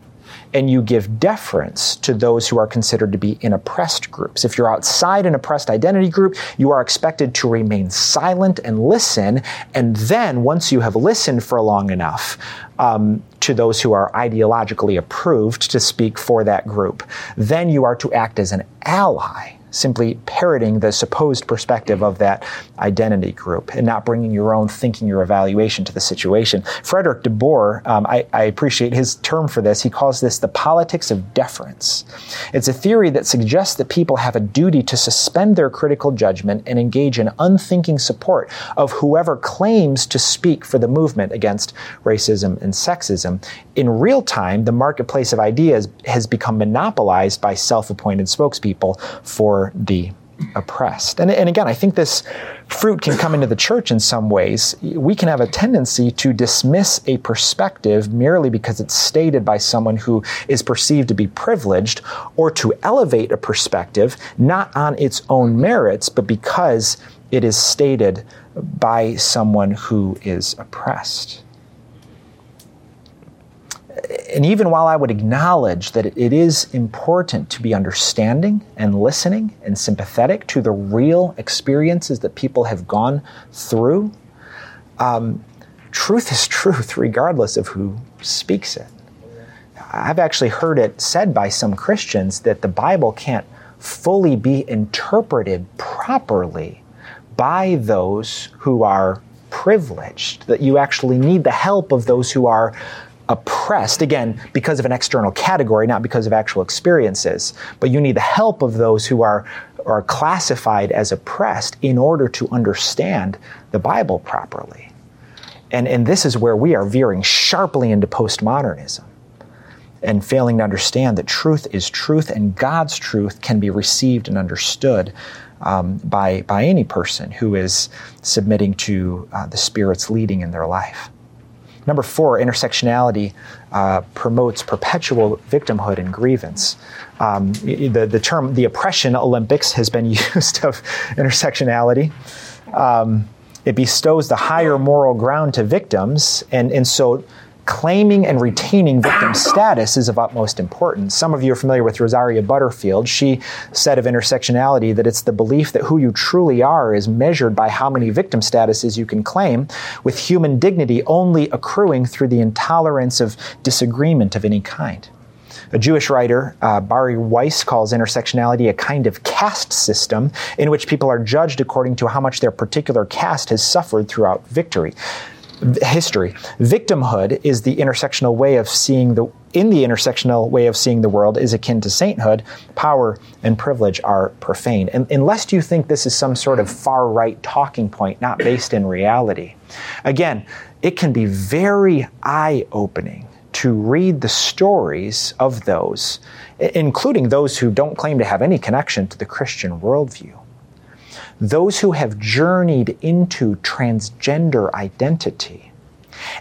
and you give deference to those who are considered to be in oppressed groups. If you're outside an oppressed identity group, you are expected to remain silent and listen. And then, once you have listened for long enough, um, to those who are ideologically approved to speak for that group, then you are to act as an ally simply parroting the supposed perspective of that identity group and not bringing your own thinking or evaluation to the situation. Fredrik deBoer, um, I, I appreciate his term for this. He calls this the politics of deference. It's a theory that suggests that people have a duty to suspend their critical judgment and engage in unthinking support of whoever claims to speak for the movement against racism and sexism. In real time, the marketplace of ideas has become monopolized by self appointed spokespeople for the oppressed. And, and again, I think this fruit can come into the church in some ways. We can have a tendency to dismiss a perspective merely because it's stated by someone who is perceived to be privileged, or to elevate a perspective not on its own merits, but because it is stated by someone who is oppressed and even while I would acknowledge that it is important to be understanding and listening and sympathetic to the real experiences that people have gone through, um, truth is truth regardless of who speaks it. I've actually heard it said by some Christians that the Bible can't fully be interpreted properly by those who are privileged, that you actually need the help of those who are oppressed, again, because of an external category, not because of actual experiences. But you need the help of those who are, are classified as oppressed in order to understand the Bible properly. And, and this is where we are veering sharply into postmodernism and failing to understand that truth is truth and God's truth can be received and understood um, by, by any person who is submitting to uh, the Spirit's leading in their life. Number four, intersectionality uh, promotes perpetual victimhood and grievance. Um, the, the term the oppression Olympics has been used of intersectionality. Um, it bestows the higher moral ground to victims, and, and so claiming and retaining victim status is of utmost importance. Some of you are familiar with Rosaria Butterfield. She said of intersectionality that it's the belief that who you truly are is measured by how many victim statuses you can claim, with human dignity only accruing through the intolerance of disagreement of any kind. A Jewish writer, uh, Bari Weiss, calls intersectionality a kind of caste system in which people are judged according to how much their particular caste has suffered throughout victory history. Victimhood is the intersectional way of seeing the in the intersectional way of seeing the world is akin to sainthood. Power and privilege are profane. And unless you think this is some sort of far right talking point not based in reality. Again, it can be very eye opening to read the stories of those, including those who don't claim to have any connection to the Christian worldview. Those who have journeyed into transgender identity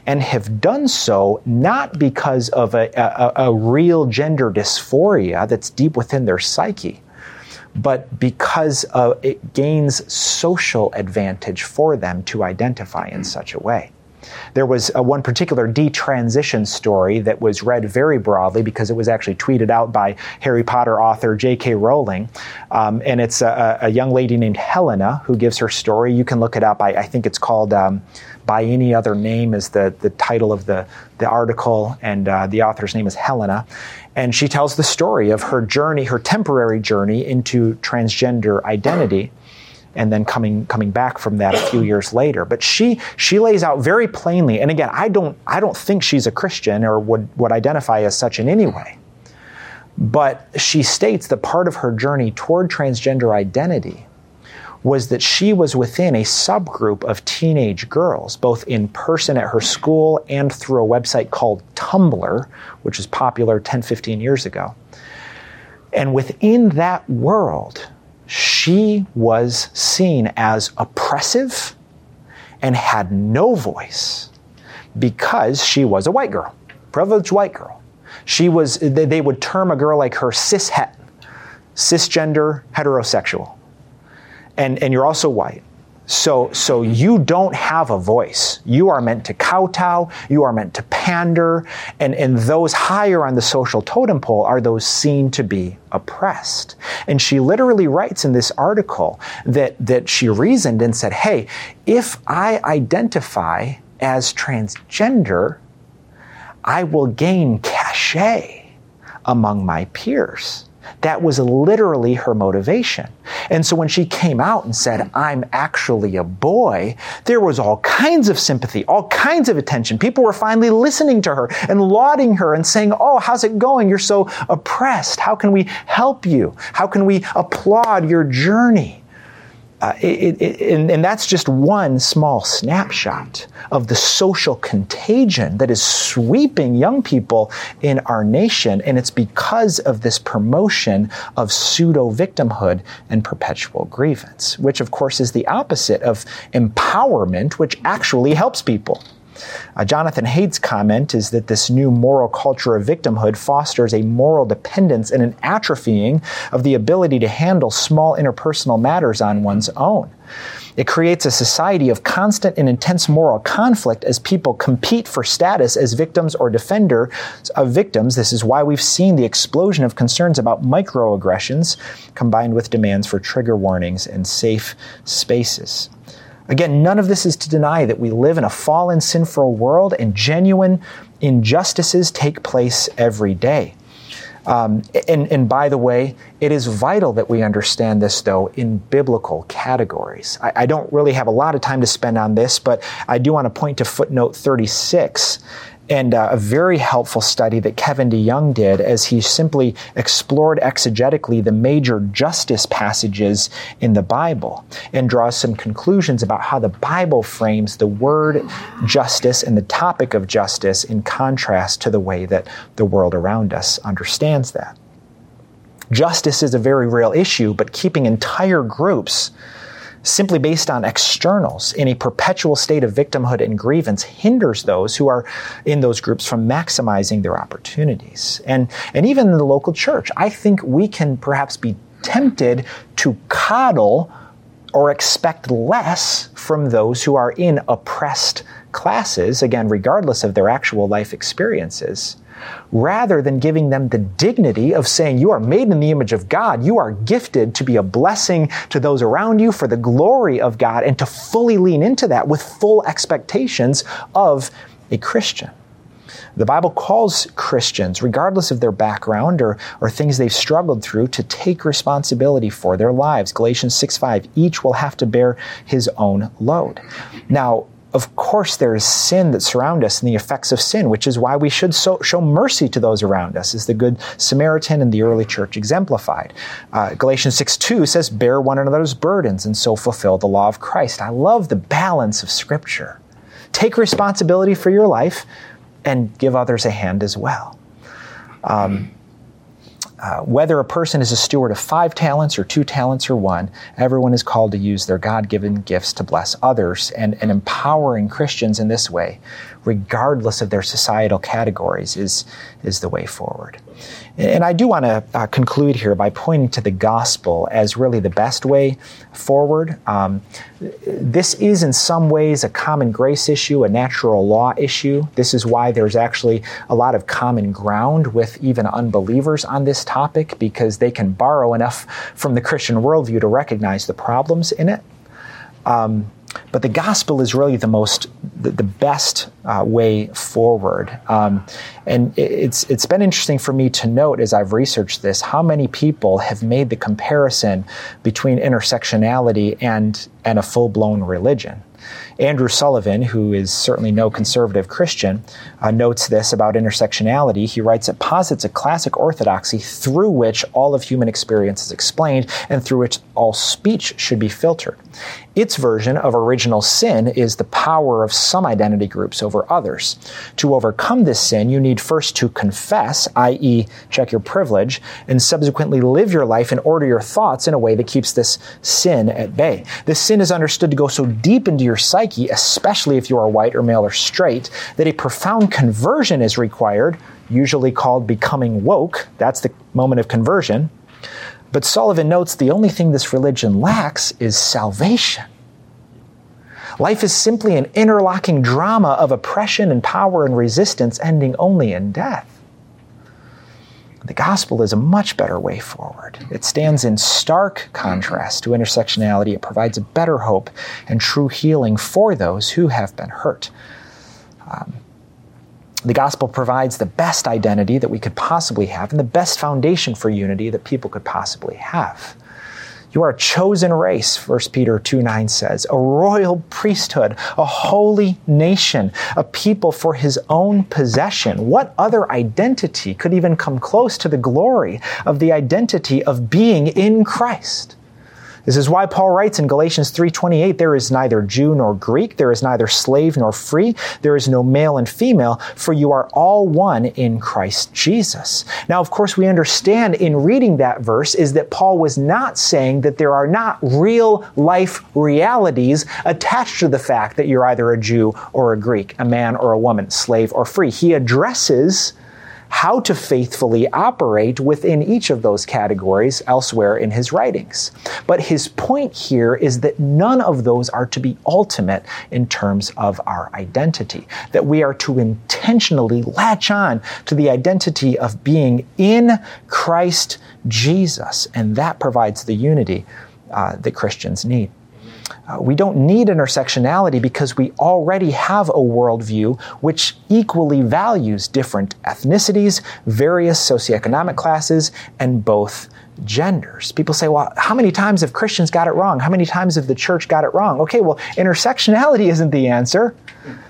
and have done so not because of a, a, a, real gender dysphoria that's deep within their psyche, but because uh, it gains social advantage for them to identify in such a way. There was a, one particular detransition story that was read very broadly because it was actually tweeted out by Harry Potter author J.K. Rowling. Um, and it's a, a, young lady named Helena who gives her story. You can look it up. I, I think it's called um, By Any Other Name, is the, the title of the, the article, and uh, the author's name is Helena. And she tells the story of her journey, her temporary journey into transgender identity and then coming coming back from that a few years later. But she she lays out very plainly, and again, I don't I don't think she's a Christian or would would identify as such in any way. But she states that part of her journey toward transgender identity was that she was within a subgroup of teenage girls, both in person at her school and through a website called Tumblr, which was popular 10, 15 years ago. And within that world, she was seen as oppressive and had no voice because she was a white girl, privileged white girl. She was, they would term a girl like her cishet, cisgender, heterosexual. And, and you're also white. So, so you don't have a voice. You are meant to kowtow, you are meant to pander, and, and those higher on the social totem pole are those seen to be oppressed. And she literally writes in this article that, that she reasoned and said, hey, if I identify as transgender, I will gain cachet among my peers. That was literally her motivation. And so when she came out and said, I'm actually a boy, there was all kinds of sympathy, all kinds of attention. People were finally listening to her and lauding her and saying, Oh, how's it going? You're so oppressed. How can we help you? How can we applaud your journey? Uh, it, it, and, and, that's just one small snapshot of the social contagion that is sweeping young people in our nation. And it's because of this promotion of pseudo victimhood and perpetual grievance, which, of course, is the opposite of empowerment, which actually helps people. Uh, Jonathan Haidt's comment is that this new moral culture of victimhood fosters a moral dependence and an atrophying of the ability to handle small interpersonal matters on one's own. It creates a society of constant and intense moral conflict as people compete for status as victims or defender of victims. This is why we've seen the explosion of concerns about microaggressions combined with demands for trigger warnings and safe spaces. Again, none of this is to deny that we live in a fallen, sinful world and genuine injustices take place every day. Um, and, and, by the way, it is vital that we understand this, though, in biblical categories. I, I, don't really have a lot of time to spend on this, but I do want to point to footnote 36 and uh, a very helpful study that Kevin DeYoung did as he simply explored exegetically the major justice passages in the Bible and draws some conclusions about how the Bible frames the word justice and the topic of justice in contrast to the way that the world around us understands that. Justice is a very real issue, but keeping entire groups simply based on externals in a perpetual state of victimhood and grievance hinders those who are in those groups from maximizing their opportunities. And, and even in the local church, I think we can perhaps be tempted to coddle or expect less from those who are in oppressed classes, again, regardless of their actual life experiences rather than giving them the dignity of saying, You are made in the image of God. You are gifted to be a blessing to those around you for the glory of God and to fully lean into that with full expectations of a Christian. The Bible calls Christians, regardless of their background or, or things they've struggled through, to take responsibility for their lives. Galatians 6 5, each will have to bear his own load. Now, of course, there is sin that surrounds us and the effects of sin, which is why we should so, show mercy to those around us, as the Good Samaritan and the early church exemplified. Uh, Galatians 6 2 says, Bear one another's burdens and so fulfill the law of Christ. I love the balance of Scripture. Take responsibility for your life and give others a hand as well. Um, uh, whether a person is a steward of five talents or two talents or one, everyone is called to use their God given gifts to bless others. And, and empowering Christians in this way, regardless of their societal categories, is, is the way forward. And I do want to uh, conclude here by pointing to the gospel as really the best way forward. Um, this is, in some ways, a common grace issue, a natural law issue. This is why there's actually a lot of common ground with even unbelievers on this topic because they can borrow enough from the Christian worldview to recognize the problems in it. Um, but the gospel is really the most, the, the best uh, way forward. Um, and it's it's been interesting for me to note as I've researched this how many people have made the comparison between intersectionality and and a full blown religion. Andrew Sullivan, who is certainly no conservative Christian, uh, notes this about intersectionality. He writes, It posits a classic orthodoxy through which all of human experience is explained and through which all speech should be filtered. Its version of original sin is the power of some identity groups over others. To overcome this sin, you need first to confess, i.e., check your privilege, and subsequently live your life and order your thoughts in a way that keeps this sin at bay. This sin is understood to go so deep into your psyche, especially if you are white or male or straight, that a profound conversion is required, usually called becoming woke. That's the moment of conversion but Sullivan notes the only thing this religion lacks is salvation. Life is simply an interlocking drama of oppression and power and resistance ending only in death. The gospel is a much better way forward. It stands in stark contrast to intersectionality. It provides a better hope and true healing for those who have been hurt. Um, the gospel provides the best identity that we could possibly have and the best foundation for unity that people could possibly have. You are a chosen race, 1 Peter 2 9 says, a royal priesthood, a holy nation, a people for his own possession. What other identity could even come close to the glory of the identity of being in Christ? This is why Paul writes in Galatians 3:28, there is neither Jew nor Greek, there is neither slave nor free, there is no male and female, for you are all one in Christ Jesus. Now, of course, we understand in reading that verse is that Paul was not saying that there are not real life realities attached to the fact that you're either a Jew or a Greek, a man or a woman, slave or free. He addresses how to faithfully operate within each of those categories elsewhere in his writings. But his point here is that none of those are to be ultimate in terms of our identity, that we are to intentionally latch on to the identity of being in Christ Jesus, and that provides the unity uh, that Christians need. Uh, we don't need intersectionality because we already have a worldview which equally values different ethnicities, various socioeconomic classes, and both genders. People say, well, how many times have Christians got it wrong? How many times have the church got it wrong? Okay, well, intersectionality isn't the answer.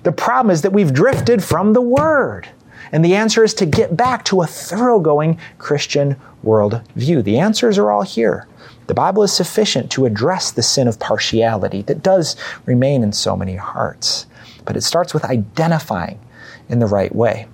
The problem is that we've drifted from the Word. And the answer is to get back to a thoroughgoing Christian worldview. The answers are all here. The Bible is sufficient to address the sin of partiality that does remain in so many hearts. But it starts with identifying in the right way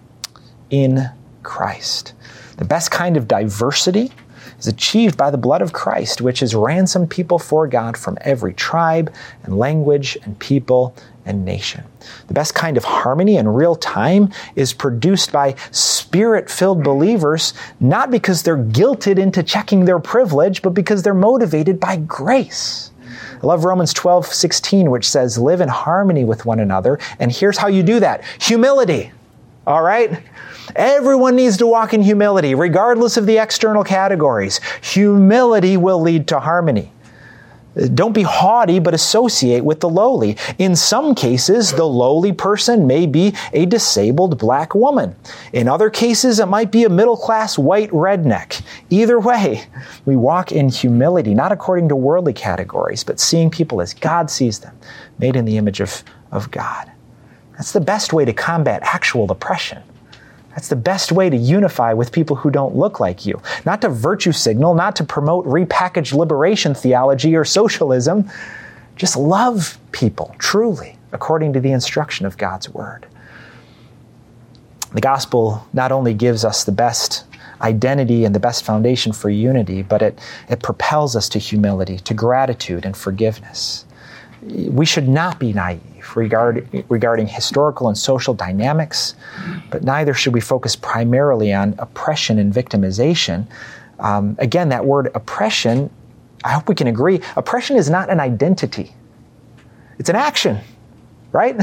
in Christ. The best kind of diversity is achieved by the blood of Christ, which has ransomed people for God from every tribe and language and people and nation. The best kind of harmony in real time is produced by spirit filled believers, not because they're guilted into checking their privilege, but because they're motivated by grace. I love Romans 12, 16, which says, Live in harmony with one another. And here's how you do that humility. All right? Everyone needs to walk in humility, regardless of the external categories. Humility will lead to harmony. Don't be haughty, but associate with the lowly. In some cases, the lowly person may be a disabled black woman. In other cases, it might be a middle class white redneck. Either way, we walk in humility, not according to worldly categories, but seeing people as God sees them, made in the image of, of God. That's the best way to combat actual oppression. That's the best way to unify with people who don't look like you. Not to virtue signal, not to promote repackaged liberation theology or socialism. Just love people truly, according to the instruction of God's Word. The gospel not only gives us the best identity and the best foundation for unity, but it, it propels us to humility, to gratitude, and forgiveness. We should not be naive regard, regarding historical and social dynamics, but neither should we focus primarily on oppression and victimization. Um, again, that word oppression, I hope we can agree, oppression is not an identity, it's an action, right?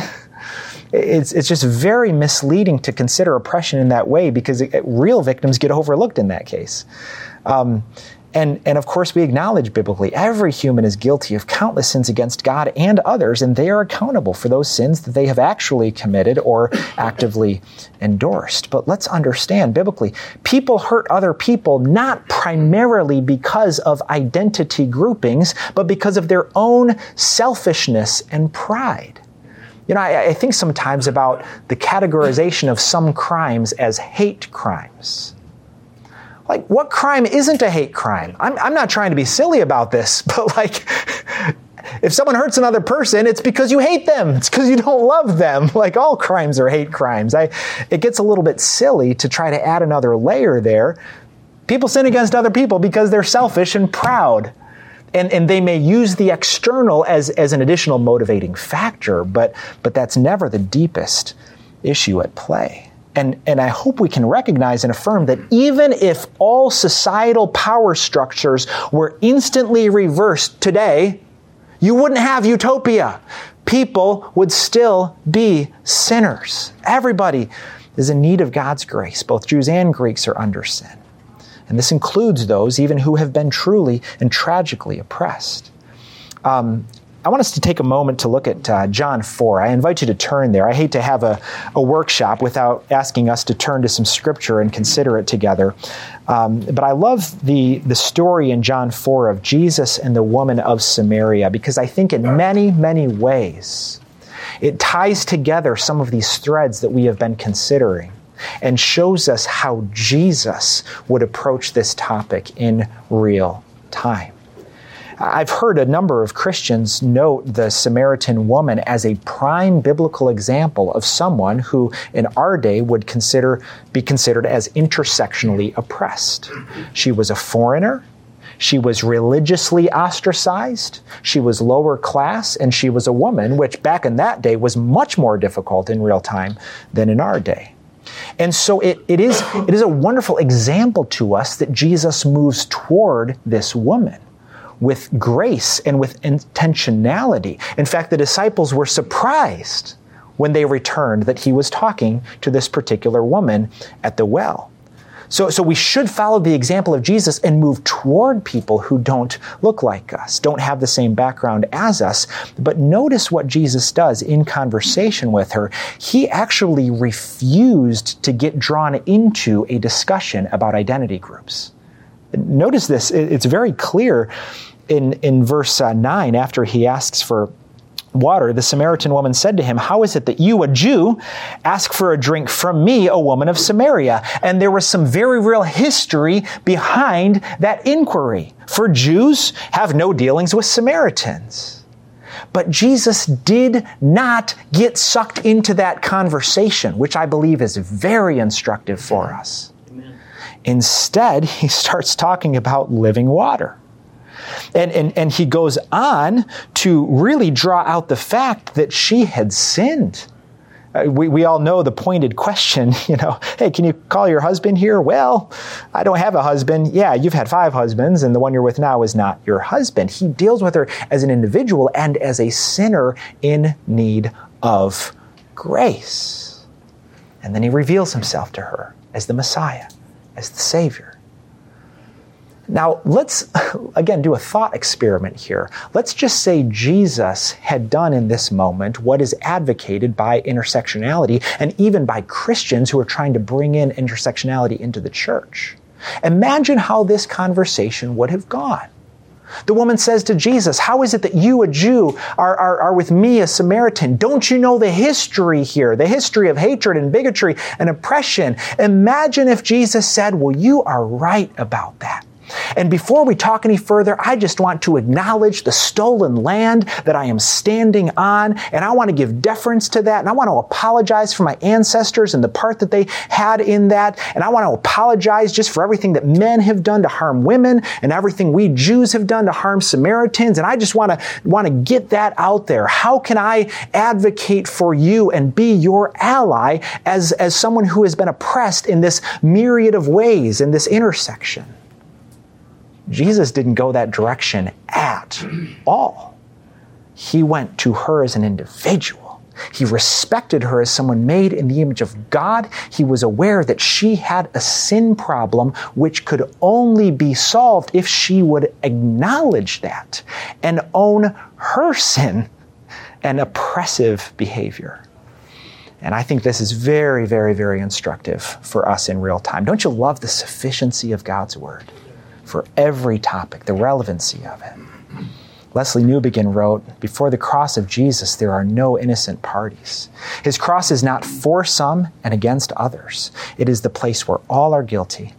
it's, it's just very misleading to consider oppression in that way because it, real victims get overlooked in that case. Um, and, and of course, we acknowledge biblically every human is guilty of countless sins against God and others, and they are accountable for those sins that they have actually committed or actively endorsed. But let's understand biblically, people hurt other people not primarily because of identity groupings, but because of their own selfishness and pride. You know, I, I, think sometimes about the categorization of some crimes as hate crimes. Like, what crime isn't a hate crime? I'm, I'm not trying to be silly about this, but like, if someone hurts another person, it's because you hate them. It's because you don't love them. Like all crimes are hate crimes. I, it gets a little bit silly to try to add another layer there. People sin against other people because they're selfish and proud and, and they may use the external as, as an additional motivating factor, but, but that's never the deepest issue at play. And, and I hope we can recognize and affirm that even if all societal power structures were instantly reversed today, you wouldn't have utopia. People would still be sinners. Everybody is in need of God's grace. Both Jews and Greeks are under sin. And this includes those even who have been truly and tragically oppressed. Um, I want us to take a moment to look at uh, John 4. I invite you to turn there. I hate to have a, a, workshop without asking us to turn to some scripture and consider it together. Um, but I love the, the story in John 4 of Jesus and the woman of Samaria because I think in many, many ways it ties together some of these threads that we have been considering and shows us how Jesus would approach this topic in real time. I've heard a number of Christians note the Samaritan woman as a prime biblical example of someone who in our day would consider be considered as intersectionally oppressed. She was a foreigner, she was religiously ostracized, she was lower class, and she was a woman, which back in that day was much more difficult in real time than in our day. And so it, it, is, it is a wonderful example to us that Jesus moves toward this woman with grace and with intentionality. In fact, the disciples were surprised when they returned that he was talking to this particular woman at the well. So, so we should follow the example of Jesus and move toward people who don't look like us, don't have the same background as us. But notice what Jesus does in conversation with her. He actually refused to get drawn into a discussion about identity groups. Notice this, it's very clear in, in verse uh, 9 after he asks for water, the Samaritan woman said to him, How is it that you, a Jew, ask for a drink from me, a woman of Samaria? And there was some very real history behind that inquiry. For Jews have no dealings with Samaritans. But Jesus did not get sucked into that conversation, which I believe is very instructive for us. Instead, he starts talking about living water. And, and, and he goes on to really draw out the fact that she had sinned. Uh, we, we all know the pointed question, you know, hey, can you call your husband here? Well, I don't have a husband. Yeah, you've had five husbands, and the one you're with now is not your husband. He deals with her as an individual and as a sinner in need of grace. And then he reveals himself to her as the Messiah, as the Savior. Now, let's again do a thought experiment here. Let's just say Jesus had done in this moment what is advocated by intersectionality and even by Christians who are trying to bring in intersectionality into the church. Imagine how this conversation would have gone. The woman says to Jesus, How is it that you, a Jew, are, are, are with me, a Samaritan? Don't you know the history here, the history of hatred and bigotry and oppression? Imagine if Jesus said, Well, you are right about that. And before we talk any further, I just want to acknowledge the stolen land that I am standing on, and I want to give deference to that, and I want to apologize for my ancestors and the part that they had in that, and I want to apologize just for everything that men have done to harm women and everything we Jews have done to harm Samaritans, and I just want to want to get that out there. How can I advocate for you and be your ally as as someone who has been oppressed in this myriad of ways in this intersection? Jesus didn't go that direction at all. He went to her as an individual. He respected her as someone made in the image of God. He was aware that she had a sin problem which could only be solved if she would acknowledge that and own her sin and oppressive behavior. And I think this is very, very, very instructive for us in real time. Don't you love the sufficiency of God's Word? For every topic, the relevancy of it. Lesslie Newbigin wrote, Before the cross of Jesus, there are no innocent parties. His cross is not for some and against others. It is the place where all are guilty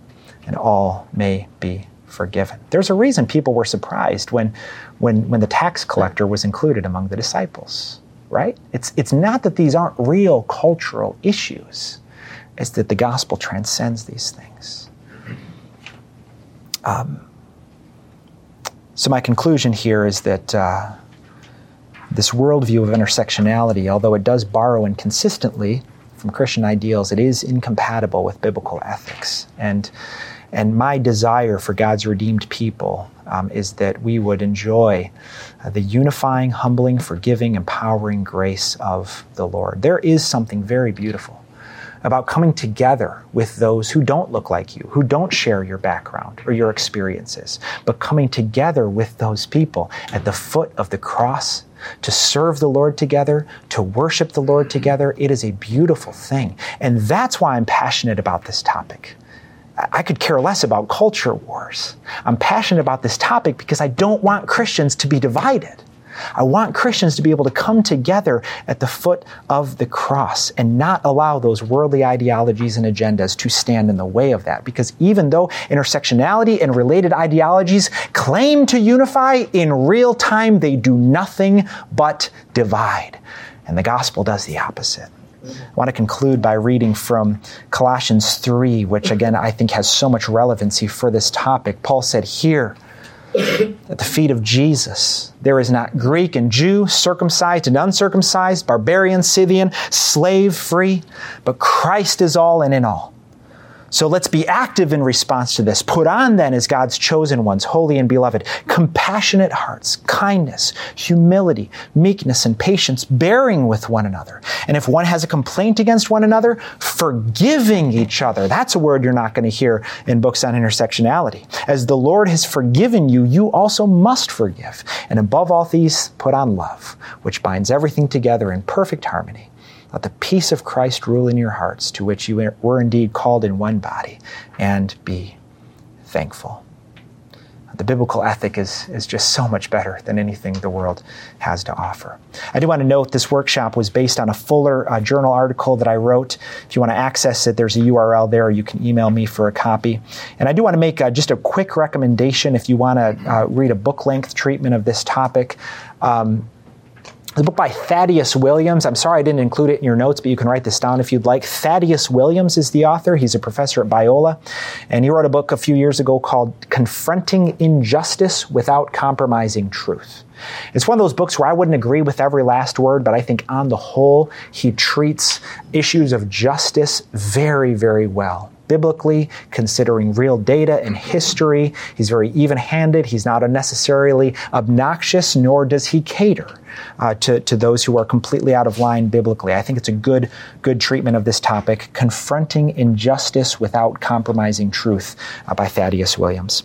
and all may be forgiven. There's a reason people were surprised when, when, when the tax collector was included among the disciples, right? It's, it's not that these aren't real cultural issues, it's that the gospel transcends these things. Um, so, my conclusion here is that uh, this worldview of intersectionality, although it does borrow inconsistently from Christian ideals, it is incompatible with biblical ethics. And, and my desire for God's redeemed people um, is that we would enjoy uh, the unifying, humbling, forgiving, empowering grace of the Lord. There is something very beautiful about coming together with those who don't look like you, who don't share your background or your experiences, but coming together with those people at the foot of the cross to serve the Lord together, to worship the Lord together. It is a beautiful thing. And that's why I'm passionate about this topic. I could care less about culture wars. I'm passionate about this topic because I don't want Christians to be divided. I want Christians to be able to come together at the foot of the cross and not allow those worldly ideologies and agendas to stand in the way of that. Because even though intersectionality and related ideologies claim to unify, in real time they do nothing but divide. And the gospel does the opposite. I want to conclude by reading from Colossians 3, which again I think has so much relevancy for this topic. Paul said, Here, at the feet of Jesus. There is not Greek and Jew, circumcised and uncircumcised, barbarian, Scythian, slave, free, but Christ is all and in all. So let's be active in response to this. Put on then as God's chosen ones, holy and beloved, compassionate hearts, kindness, humility, meekness, and patience, bearing with one another. And if one has a complaint against one another, forgiving each other. That's a word you're not going to hear in books on intersectionality. As the Lord has forgiven you, you also must forgive. And above all these, put on love, which binds everything together in perfect harmony. Let the peace of Christ rule in your hearts, to which you were indeed called in one body, and be thankful. The biblical ethic is, is just so much better than anything the world has to offer. I do want to note this workshop was based on a Fuller uh, Journal article that I wrote. If you want to access it, there's a URL there. You can email me for a copy. And I do want to make uh, just a quick recommendation if you want to uh, read a book length treatment of this topic. Um, the book by Thaddeus Williams. I'm sorry I didn't include it in your notes, but you can write this down if you'd like. Thaddeus Williams is the author. He's a professor at Biola. And he wrote a book a few years ago called Confronting Injustice Without Compromising Truth. It's one of those books where I wouldn't agree with every last word, but I think on the whole, he treats issues of justice very, very well biblically, considering real data and history. He's very even handed. He's not unnecessarily obnoxious, nor does he cater uh, to, to those who are completely out of line biblically. I think it's a good, good treatment of this topic, Confronting Injustice Without Compromising Truth uh, by Thaddeus Williams.